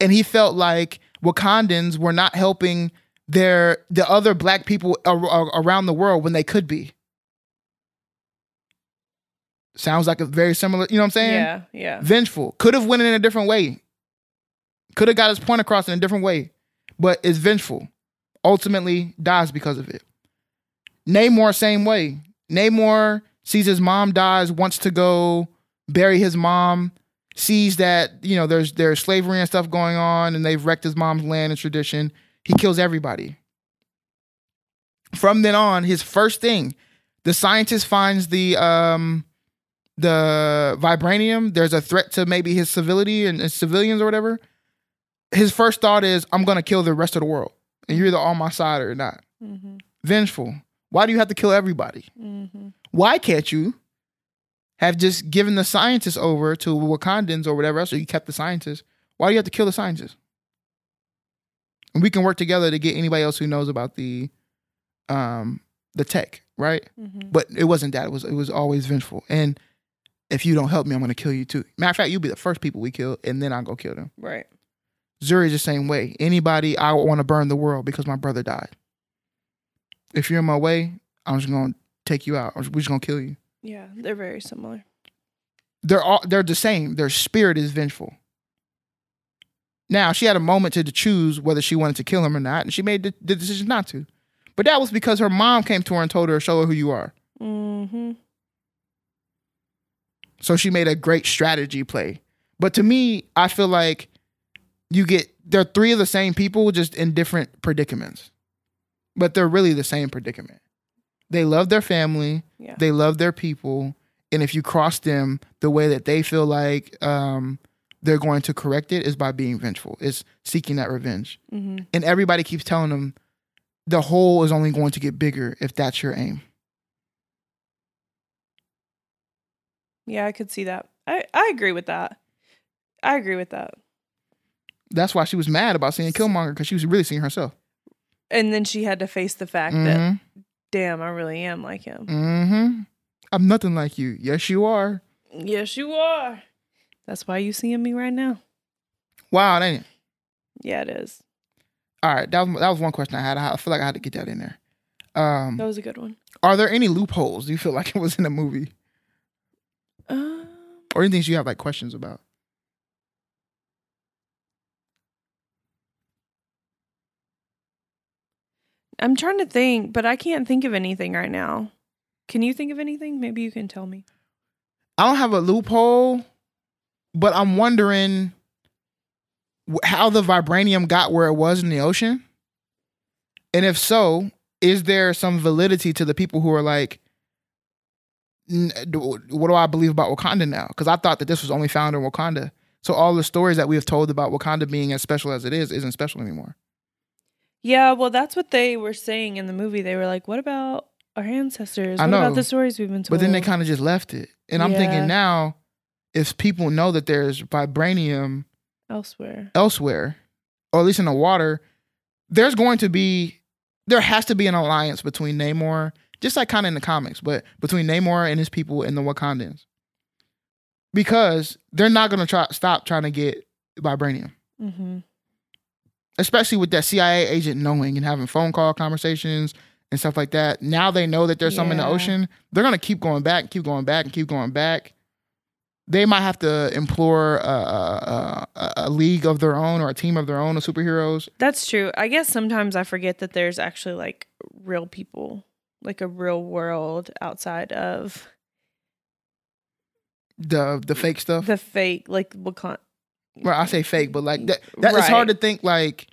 and he felt like Wakandans were not helping their the other black people ar- ar- around the world when they could be. Sounds like a very similar, you know what I'm saying? Yeah, yeah. Vengeful. Could have went in a different way. Could have got his point across in a different way, but is vengeful. Ultimately dies because of it. Namor, same way. Namor sees his mom dies, wants to go bury his mom, sees that, you know, there's there's slavery and stuff going on, and they've wrecked his mom's land and tradition. He kills everybody. From then on, his first thing, the scientist finds the um the vibranium. There's a threat to maybe his civility and his civilians or whatever. His first thought is, I'm gonna kill the rest of the world. And you're either on my side or not. Mm-hmm. Vengeful. Why do you have to kill everybody? Mm-hmm. Why can't you have just given the scientists over to Wakandans or whatever else, or you kept the scientists? Why do you have to kill the scientists? And we can work together to get anybody else who knows about the um the tech, right? Mm-hmm. But it wasn't that. It was it was always vengeful. And if you don't help me, I'm gonna kill you too. Matter of fact, you'll be the first people we kill, and then I'll go kill them. Right. Shuri's the same way. Anybody, I want to burn the world because my brother died. If you're in my way, I'm just gonna take you out. We're just gonna kill you. Yeah, they're very similar. They're all they're the same. Their spirit is vengeful. Now she had a moment to choose whether she wanted to kill him or not, and she made the, the decision not to. But that was because her mom came to her and told her, "Show her who you are." Mm-hmm. So she made a great strategy play. But to me, I feel like you get they're three of the same people just in different predicaments. But they're really the same predicament. They love their family, Yeah. they love their people, and if you cross them the way that they feel like um, they're going to correct it is by being vengeful. It's seeking that revenge. mm-hmm. And everybody keeps telling them the hole is only going to get bigger if that's your aim. Yeah, I could see that. I, I agree with that. I agree with that. That's why she was mad about seeing Killmonger because she was really seeing herself. And then she had to face the fact that, Mhm. Damn, I really am like him. Mm-hmm. I'm nothing like you. Yes, you are. Yes, you are. That's why you seeing me right now. Wow, ain't it? Yeah, it is. All right, that was that was one question I had. I feel like I had to get that in there. Um, That was a good one. are there any loopholes Do you feel like it was in the movie, Um, or anything you have like questions about? I'm trying to think, but I can't think of anything right now. Can you think of anything? Maybe you can tell me. I don't have a loophole, but I'm wondering how the vibranium got where it was in the ocean, and if so, is there some validity to the people who are like, what do I believe about Wakanda now? Because I thought that this was only found in Wakanda. So all the stories that we have told about Wakanda being as special as it is isn't special anymore. Yeah, well, that's what they were saying in the movie. They were like, "What about our ancestors? I What know. about the stories we've been told?" But then they kind of just left it. And I'm Yeah. thinking now, if people know that there's vibranium elsewhere. elsewhere, or at least in the water, there's going to be, there has to be an alliance between Namor, just like kind of in the comics, but between Namor and his people and the Wakandans, because they're not gonna try stop trying to get vibranium, Mm-hmm. Especially with that CIA agent knowing and having phone call conversations and stuff like that. Now they know that there's some in the ocean. They're gonna keep going back, and keep going back, and keep going back. They might have to implore a, a, a, a league of their own or a team of their own of superheroes. That's true. I guess sometimes I forget that there's actually like real people, like a real world outside of The the fake stuff. the fake, like Wakanda. Well, I say fake, but like that, that it's hard to think like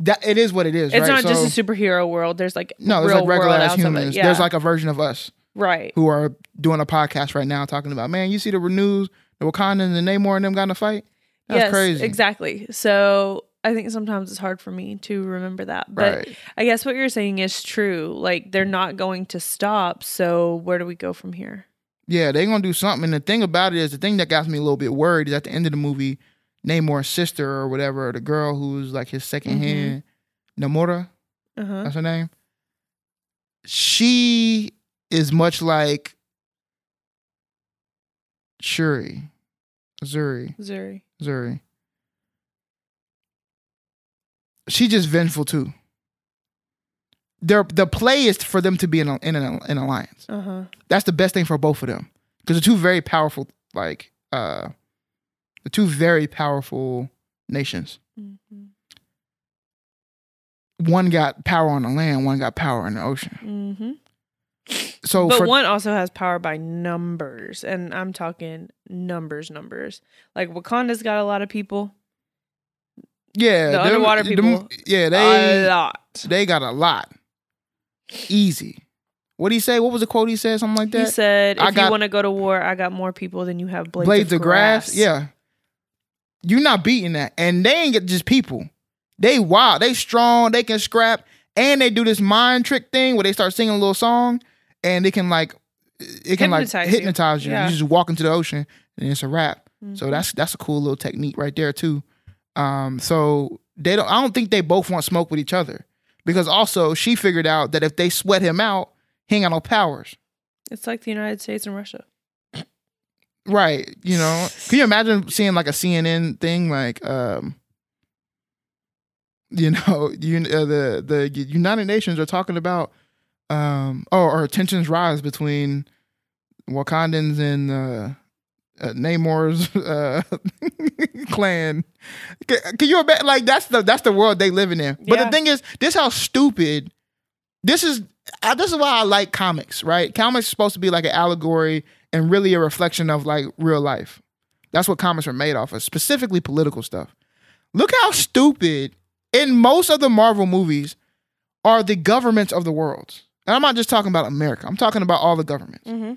that. It is what it is. It's right? not So- just a superhero world. There's like no. There's real like regular world ass of it. humans. Yeah. There's like a version of us right. who are doing a podcast right now talking about man. You see the news, the Wakandans and the Namor and them got in a fight. That's yes, crazy. exactly. So I think sometimes it's hard for me to remember that. But Right. I guess what you're saying is true. Like they're not going to stop. So where do we go from here? Yeah, they're gonna do something. And the thing about it is, the thing that got me a little bit worried is at the end of the movie, Namor's sister or whatever, the girl who's like his 2nd Mhm. hand, Namora, Uh huh. that's her name. She is much like Shuri, Zuri, Shuri. Shuri. She just vengeful too. Their the play is for them to be in a, in an, an alliance. Uh huh. That's the best thing for both of them because they're two very powerful, like uh, the two very powerful nations. Mm-hmm. One got power on the land, one got power in the ocean. Mm-hmm. So but for one also has power by numbers, and I'm talking numbers, numbers. Like Wakanda's got a lot of people, yeah, the underwater them- people, yeah, a they lot. they got a lot. Easy. What did he say? What was the quote he said? Something like that. He said, "If got- you want to go to war, I got more people than you have blades, blades of, of grass. Yeah. You're not beating that. And they ain't just people. They wild. They strong. They can scrap. And they do this mind trick thing where they start singing a little song and they can like it can Hypnotize like hypnotize you. Yeah. You just walk into the ocean and it's a wrap. So Mhm. that's that's a cool little technique right there too. Um, so they don't I don't think they both want smoke with each other. Because also she figured out that if they sweat him out, he ain't got no powers. it's like the United States and Russia. Right. You know, can you imagine seeing like a CNN thing like, um, you know, <laughs> you, uh, the the United Nations are talking about, um, or, or tensions rise between Wakandans and uh, uh, Namor's <laughs> uh, <laughs> clan. Can, can you imagine? Like that's the that's the world they living in. But the thing is, this how stupid. This is I, this is why I like comics. Right, comics supposed to be like an allegory and really a reflection of like real life. That's what comics are made off of, specifically political stuff. Look how stupid in most of the Marvel movies are the governments of the world. And I'm not just talking about America. I'm talking about all the governments. Mm-hmm.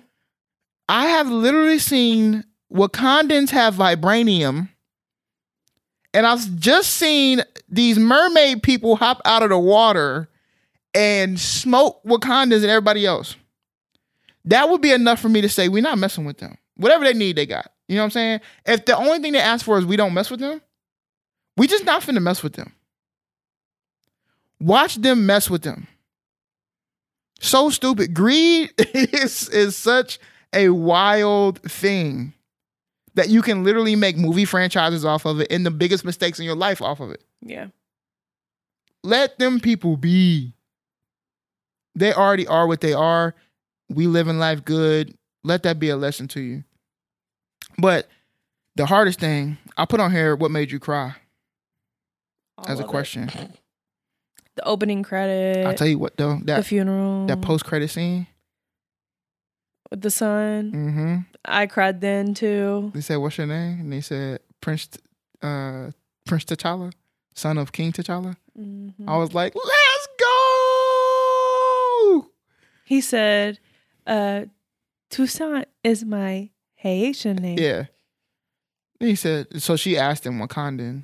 I have literally seen Wakandans have vibranium, and I've just seen these mermaid people hop out of the water and smoke Wakandans and everybody else. That would be enough for me to say we're not messing with them. Whatever they need, they got. You know what I'm saying? If the only thing they ask for is we don't mess with them, we just not finna mess with them. Watch them mess with them. So stupid. Greed <laughs> is is such a wild thing that you can literally make movie franchises off of it and the biggest mistakes in your life off of it. Yeah. Let them people be. They already are what they are. We live in life good. Let that be a lesson to you. But the hardest thing, I put on here what made you cry All as a of it. question. <laughs> The opening credit. I'll tell you what though, the that funeral. that post credit scene. with the sun. Mm-hmm. I cried then too. They said, "What's your name?" And they said, "Prince, uh, Prince T'Challa, son of King T'Challa." Mhm. I was like, "Let's go!" He said, uh, Toussaint is my Haitian name. Yeah. He said, so she asked him, Wakandan,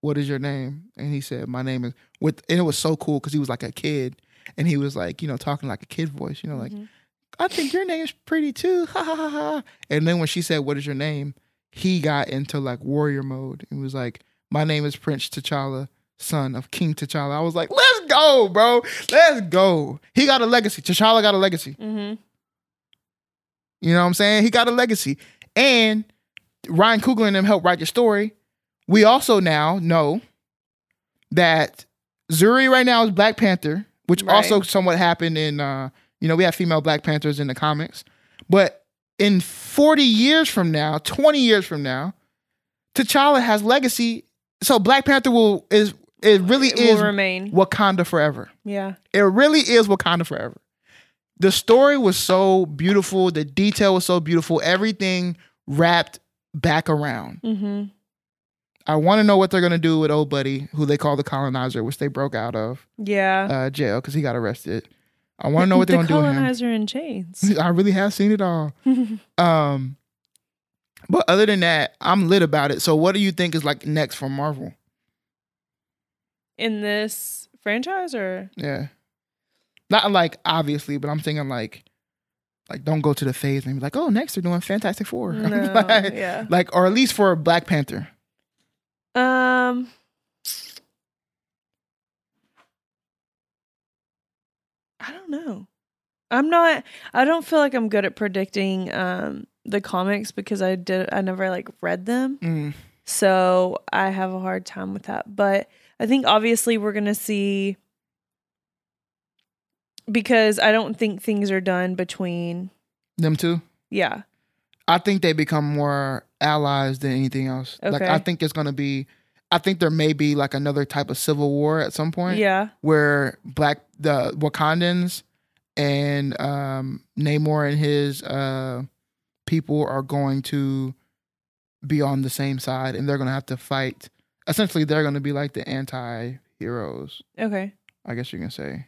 what is your name? And he said, my name is with, and it was so cool because he was like a kid, and he was like, you know, talking like a kid voice, you know, like, Mhm. I think your name is pretty too, <laughs> ha ha ha ha. And then when she said, what is your name? He got into like warrior mode. He was like, my name is Prince T'Challa, son of King T'Challa. I was like, let's go, bro. Let's go. He got a legacy. T'Challa got a legacy. hmm You know what I'm saying? He got a legacy. And Ryan Coogler and them helped write the story. We also now know that Shuri right now is Black Panther, which Right. also somewhat happened in uh, you know, we have female Black Panthers in the comics. But in 40 years from now, 20 years from now, T'Challa has legacy. So Black Panther will is it really It is will remain. Wakanda forever. Yeah. It really is Wakanda forever. The story was so beautiful. The detail was so beautiful. Everything wrapped back around. hmm I want to know what they're gonna do with old buddy, who they call the colonizer, which they broke out of Yeah. uh, jail because he got arrested. I want to know what they're the gonna do with him. colonizer in chains. <laughs> I really have seen it all. <laughs> Um, but other than that, I'm lit about it. So, what do you think is like next for Marvel? in this franchise, or Yeah, not like obviously, but I'm thinking like, like don't go to the phase and be like, oh, next they're doing Fantastic Four, <laughs> no? like, yeah. like, or at least for Black Panther. Um. I don't know. I'm not. I don't feel like I'm good at predicting um the comics because I did. I never like read them, Mm, so I have a hard time with that. But I think obviously we're gonna see because I don't think things are done between. them two. Yeah. I think they become more allies than anything else. Like Okay. I think it's gonna be. I think there may be like another type of civil war at some point. Yeah. where black the Wakandans and um Namor and his uh people are going to be on the same side and they're going to have to fight essentially they're going to be like the anti-heroes Okay. I guess you can say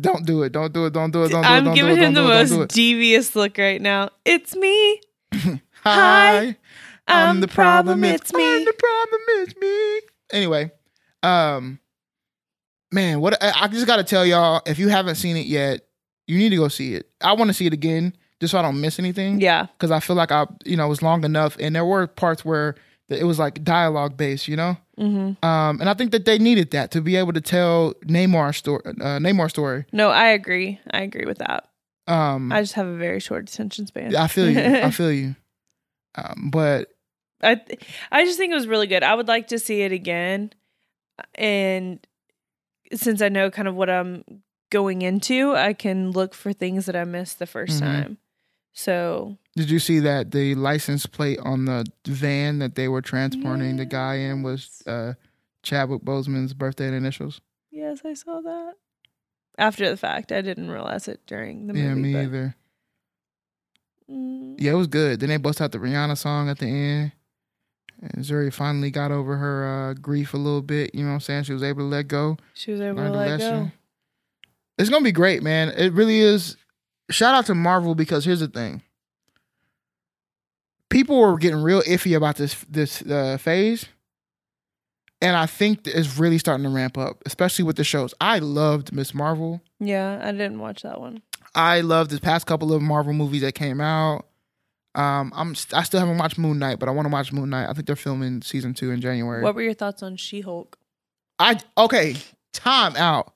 don't do it don't do it don't do it don't do it I'm don't giving do it, him the most devious look right now. It's me. <laughs> Hi, Hi, I'm the problem. It's me. I'm the problem. It's me. Anyway, um, man, what I, I just got to tell y'all, if you haven't seen it yet, you need to go see it. I want to see it again, just so I don't miss anything. Yeah. because I feel like I, you know, it was long enough, and there were parts where it was like dialogue based, you know. hmm Um, and I think that they needed that to be able to tell Namor story, uh, Namor story. No, I agree. I agree with that. Um, I just have a very short attention span. I feel you. I <laughs> feel you. Um, but I th- I just think it was really good. I would like to see it again. And since I know kind of what I'm going into, I can look for things that I missed the 1st Mhm. time. So, Did you see that the license plate on the van that they were transporting the guy in was uh, Chadwick Boseman's birthday and initials? yes, I saw that. After the fact, I didn't realize it during the movie. yeah, me but- either. Mm, Yeah, it was good. Then they bust out the Rihanna song at the end. And Shuri finally got over her uh, grief a little bit. You know what I'm saying? She was able to let go. she was able to let go. lesson. It's gonna be great, man. It really is. Shout out to Marvel because here's the thing. People were getting real iffy about this this uh, phase, and I think it's really starting to ramp up, especially with the shows. I loved Miss Marvel. Yeah, I didn't watch that one. I loved the past couple of Marvel movies that came out. Um, I'm st- I still haven't watched Moon Knight, but I want to watch Moon Knight. I think they're filming season two in January. What were your thoughts on She Hulk? I okay, time out.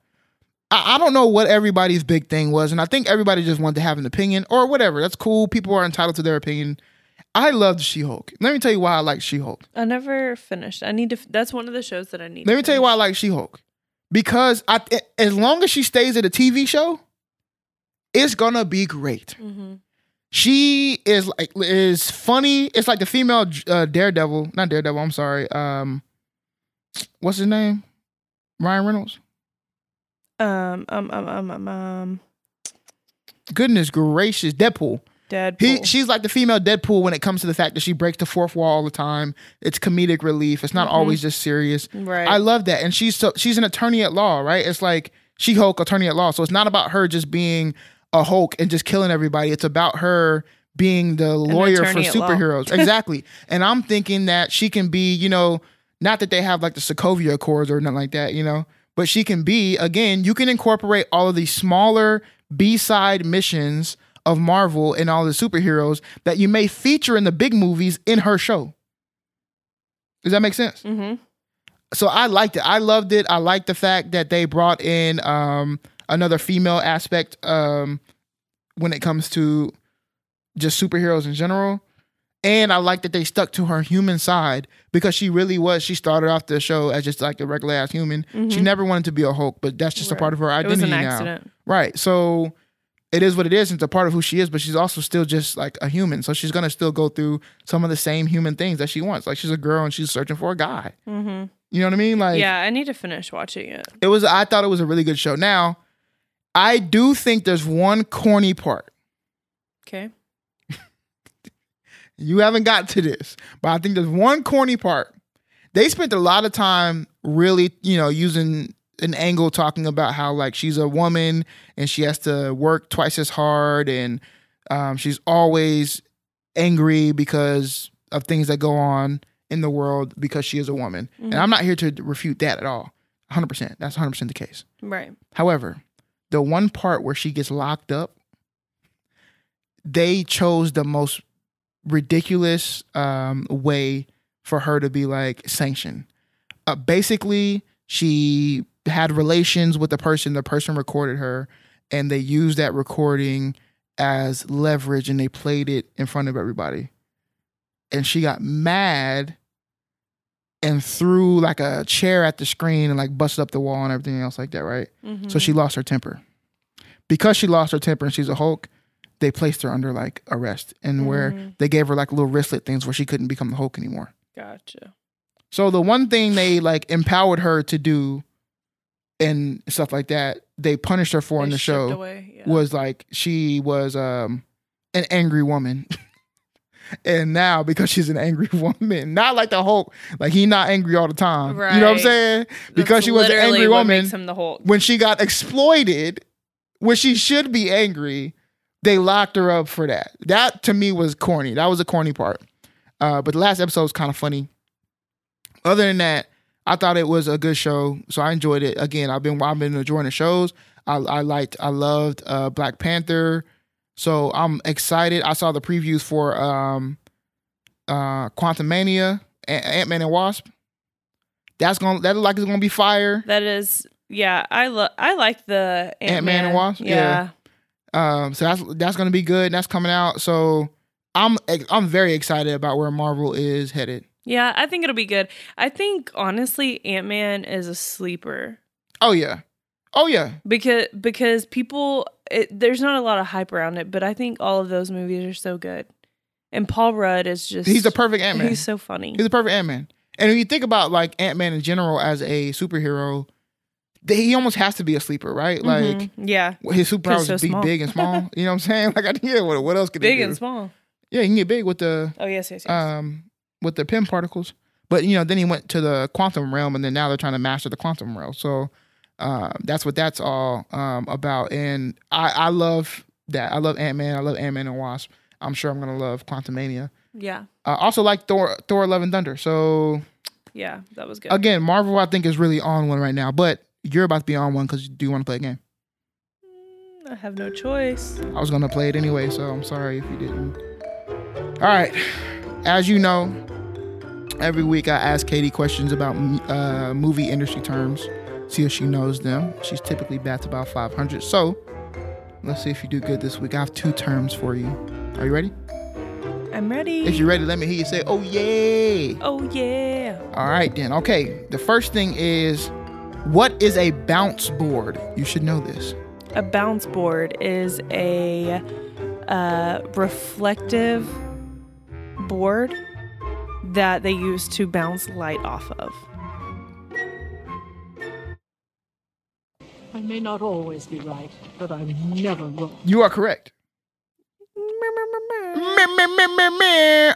I, I don't know what everybody's big thing was, and I think everybody just wanted to have an opinion or whatever. That's cool. People are entitled to their opinion. I loved She Hulk. Let me tell you why I like She Hulk. I never finished. I need to. That's one of the shows that I need. Let me tell you why I like She Hulk. Because I, as long as she stays at a TV show, it's gonna be great. Mm-hmm. She is like is funny. It's like the female uh, Daredevil, not Daredevil. I'm sorry. Um, what's his name? Ryan Reynolds. Um, um, um, um, um, um, Goodness gracious, Deadpool. Deadpool. He, she's like the female Deadpool when it comes to the fact that she breaks the fourth wall all the time. It's comedic relief. It's not Mhm. always just serious. right. I love that, and she's so she's an attorney at law, right? It's like She Hulk, attorney at law. So it's not about her just being a Hulk and just killing everybody. It's about her being the lawyer for attorney at law. superheroes. <laughs> exactly. And I'm thinking that she can be, you know, not that they have like the Sokovia Accords or nothing like that, you know, but she can be again. You can incorporate all of these smaller B side missions of Marvel and all the superheroes that you may feature in the big movies in her show. Does that make sense? mm-hmm. so I liked it. I loved it. I liked the fact that they brought in um, another female aspect um, when it comes to just superheroes in general. And I like that they stuck to her human side because she really was. She started off the show as just like a regular ass human. She never wanted to be a Hulk, but that's just a part of her It was identity now. Right. So it is what it is. It's a part of who she is, but she's also still just like a human. So she's gonna still go through some of the same human things that she wants. Like she's a girl and she's searching for a guy. hmm You know what I mean? Like yeah, I need to finish watching it. it was I thought it was a really good show. Now, I do think there's one corny part. Okay. <laughs> You haven't got to this, but I think there's one corny part. They spent a lot of time really, you know, using an angle talking about how like she's a woman and she has to work twice as hard and um, she's always angry because of things that go on in the world because she is a woman. And I'm not here to refute that at all. 100%. That's 100% the case. Right. However, the one part where she gets locked up, they chose the most ridiculous um, way for her to be like sanctioned. Uh, basically, she had relations with the person. The person recorded her, and they used that recording as leverage, and they played it in front of everybody. And she got mad and threw like a chair at the screen and like busted up the wall and everything else like that, right? Mm-hmm. So she lost her temper. Because she lost her temper and she's a Hulk, they placed her under like arrest and where Mhm. they gave her like little wristlet things where she couldn't become the Hulk anymore. Gotcha. So the one thing they like empowered her to do and stuff like that, they punished her for in the show away, yeah. was like she was um an angry woman. <laughs> and now because she's an angry <laughs> woman, not like the Hulk, like he not angry all the time. You know what I'm saying? Because That's she was an angry woman Makes him the Hulk. when she got exploited, when she should be angry, they locked her up for that. That to me was corny. That was a corny part. Uh, but the last episode was kind of funny. Other than that, I thought it was a good show, so I enjoyed it. Again, I've been I've been enjoying the shows. I, I liked I loved uh, Black Panther, so I'm excited. I saw the previews for um, uh, Quantumania, Ant Man and Wasp. That's gonna that look like it's gonna be fire. That is, yeah. I love. I like the Ant-Man and Wasp? Yeah. Um, so that's that's gonna be good. That's coming out. So I'm I'm very excited about where Marvel is headed. Yeah, I think it'll be good. I think honestly, Ant Man is a sleeper Oh yeah, oh yeah, because because people it, there's not a lot of hype around it, but I think all of those movies are so good. And Paul Rudd is just he's the perfect Ant Man. He's so funny. He's the perfect Ant Man. And when you think about like Ant Man in general as a superhero, they, he almost has to be a sleeper, right? Like Mhm. yeah, his superpowers so be small. big and small. <laughs> you know what I'm saying? Like I yeah, what, what else could big and small. Yeah, he can get big with the Oh yes, yes, yes. um with the Pym particles. But you know, then he went to the quantum realm, and then now they're trying to master the quantum realm. So um, that's what that's all um, about. And I, I love that. I love Ant Man. I love Ant Man and Wasp. I'm sure I'm gonna love Quantumania. yeah, I also like Thor, Thor: Love and Thunder. So yeah, that was good. again, Marvel I think is really on one right now. But you're about to be on one because you do want to play a game. Mm, I have no choice. I was gonna play it anyway, so I'm sorry if you didn't. All right, as you know, every week I ask Katie questions about uh, movie industry terms, see if she knows them. She's typically bats about 500, so let's see if you do good this week. I have two terms for you. Are you ready? I'm ready. If you're ready, let me hear you say, "Oh yeah!" oh yeah. All right, then. Okay, the first thing is, what is a bounce board? You should know this. A bounce board is a uh, reflective board that they use to bounce light off of. I may not always be right, but I'm never wrong. You are correct.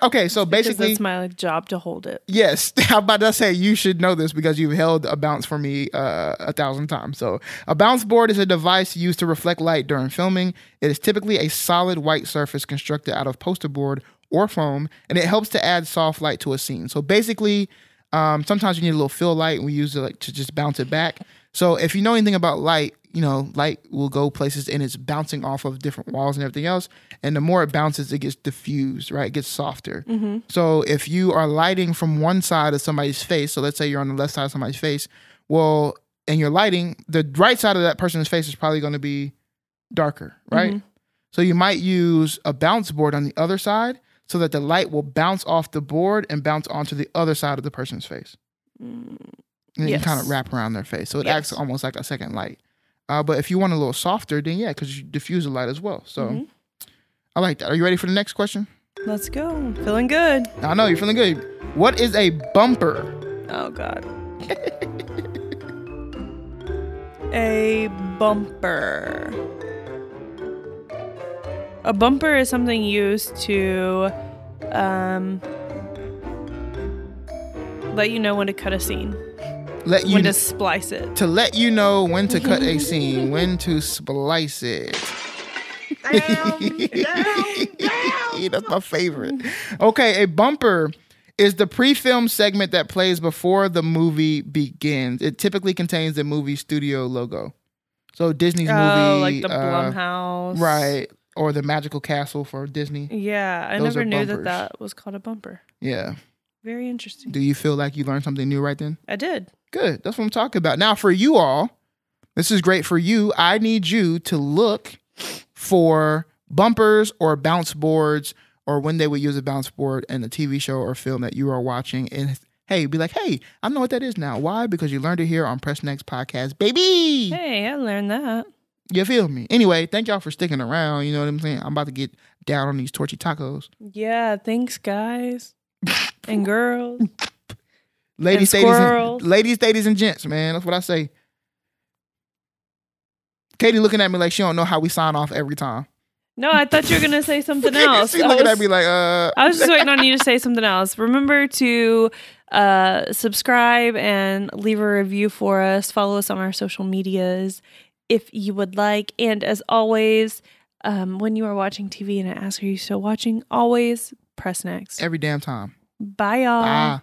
Okay, so basically, that's my job to hold it. yes. <laughs> I'm about to say you should know this because you've held a bounce for me uh, a thousand times. So, a bounce board is a device used to reflect light during filming. It is typically a solid white surface constructed out of poster board or foam, and it helps to add soft light to a scene. So, basically, um, sometimes you need a little fill light, and we use it like to just bounce it back. So, if you know anything about light, you know, light will go places and it's bouncing off of different walls and everything else. And the more it bounces, it gets diffused, right? It gets softer. So if you are lighting from one side of somebody's face, so let's say you're on the left side of somebody's face, well, and you're lighting, the right side of that person's face is probably going to be darker, right? So you might use a bounce board on the other side so that the light will bounce off the board and bounce onto the other side of the person's face. And then you kind of wrap around their face. So it Yes. acts almost like a second light. Uh, but if you want a little softer, then yeah, because you diffuse the light as well. So Mm-hmm. I like that. Are you ready for the next question? Let's go. Feeling good. I know you're feeling good. What is a bumper? Oh God. <laughs> a bumper. A bumper is something used to um, let you know when to cut a scene, Let you when to splice it. to let you know when to cut a scene, when to splice it. <laughs> That's my favorite. Okay, a bumper is the pre-film segment that plays before the movie begins. It typically contains the movie studio logo. So Disney's movie, Oh, like the uh, Blumhouse. right, or the Magical Castle for Disney. Yeah, I Those never knew that that was called a bumper. Yeah. Very interesting. Do you feel like you learned something new right then? I did. Good. That's what I'm talking about. Now, for you all, this is great for you. I need you to look for bumpers or bounce boards or when they would use a bounce board in a TV show or film that you are watching. And hey, be like, hey, I know what that is now. Why? Because you learned it here on Press Next Podcast, baby. Hey, I learned that. You feel me? Anyway, thank y'all for sticking around. You know what I'm saying? I'm about to get down on these torchy tacos. Yeah, thanks, guys <laughs> and girls. Ladies, And ladies, and, ladies, ladies, and gents, man. That's what I say. Katie looking at me like she don't know how we sign off every time. No, I thought you were gonna say <laughs> something else. she I looking was- at me like, uh, I was just waiting on you to say something else. Remember to uh, subscribe and leave a review for us. Follow us on our social medias if you would like. And as always, um, when you are watching TV and I ask, Are you still watching? Always press next. every damn time. Bye, y'all. Bye.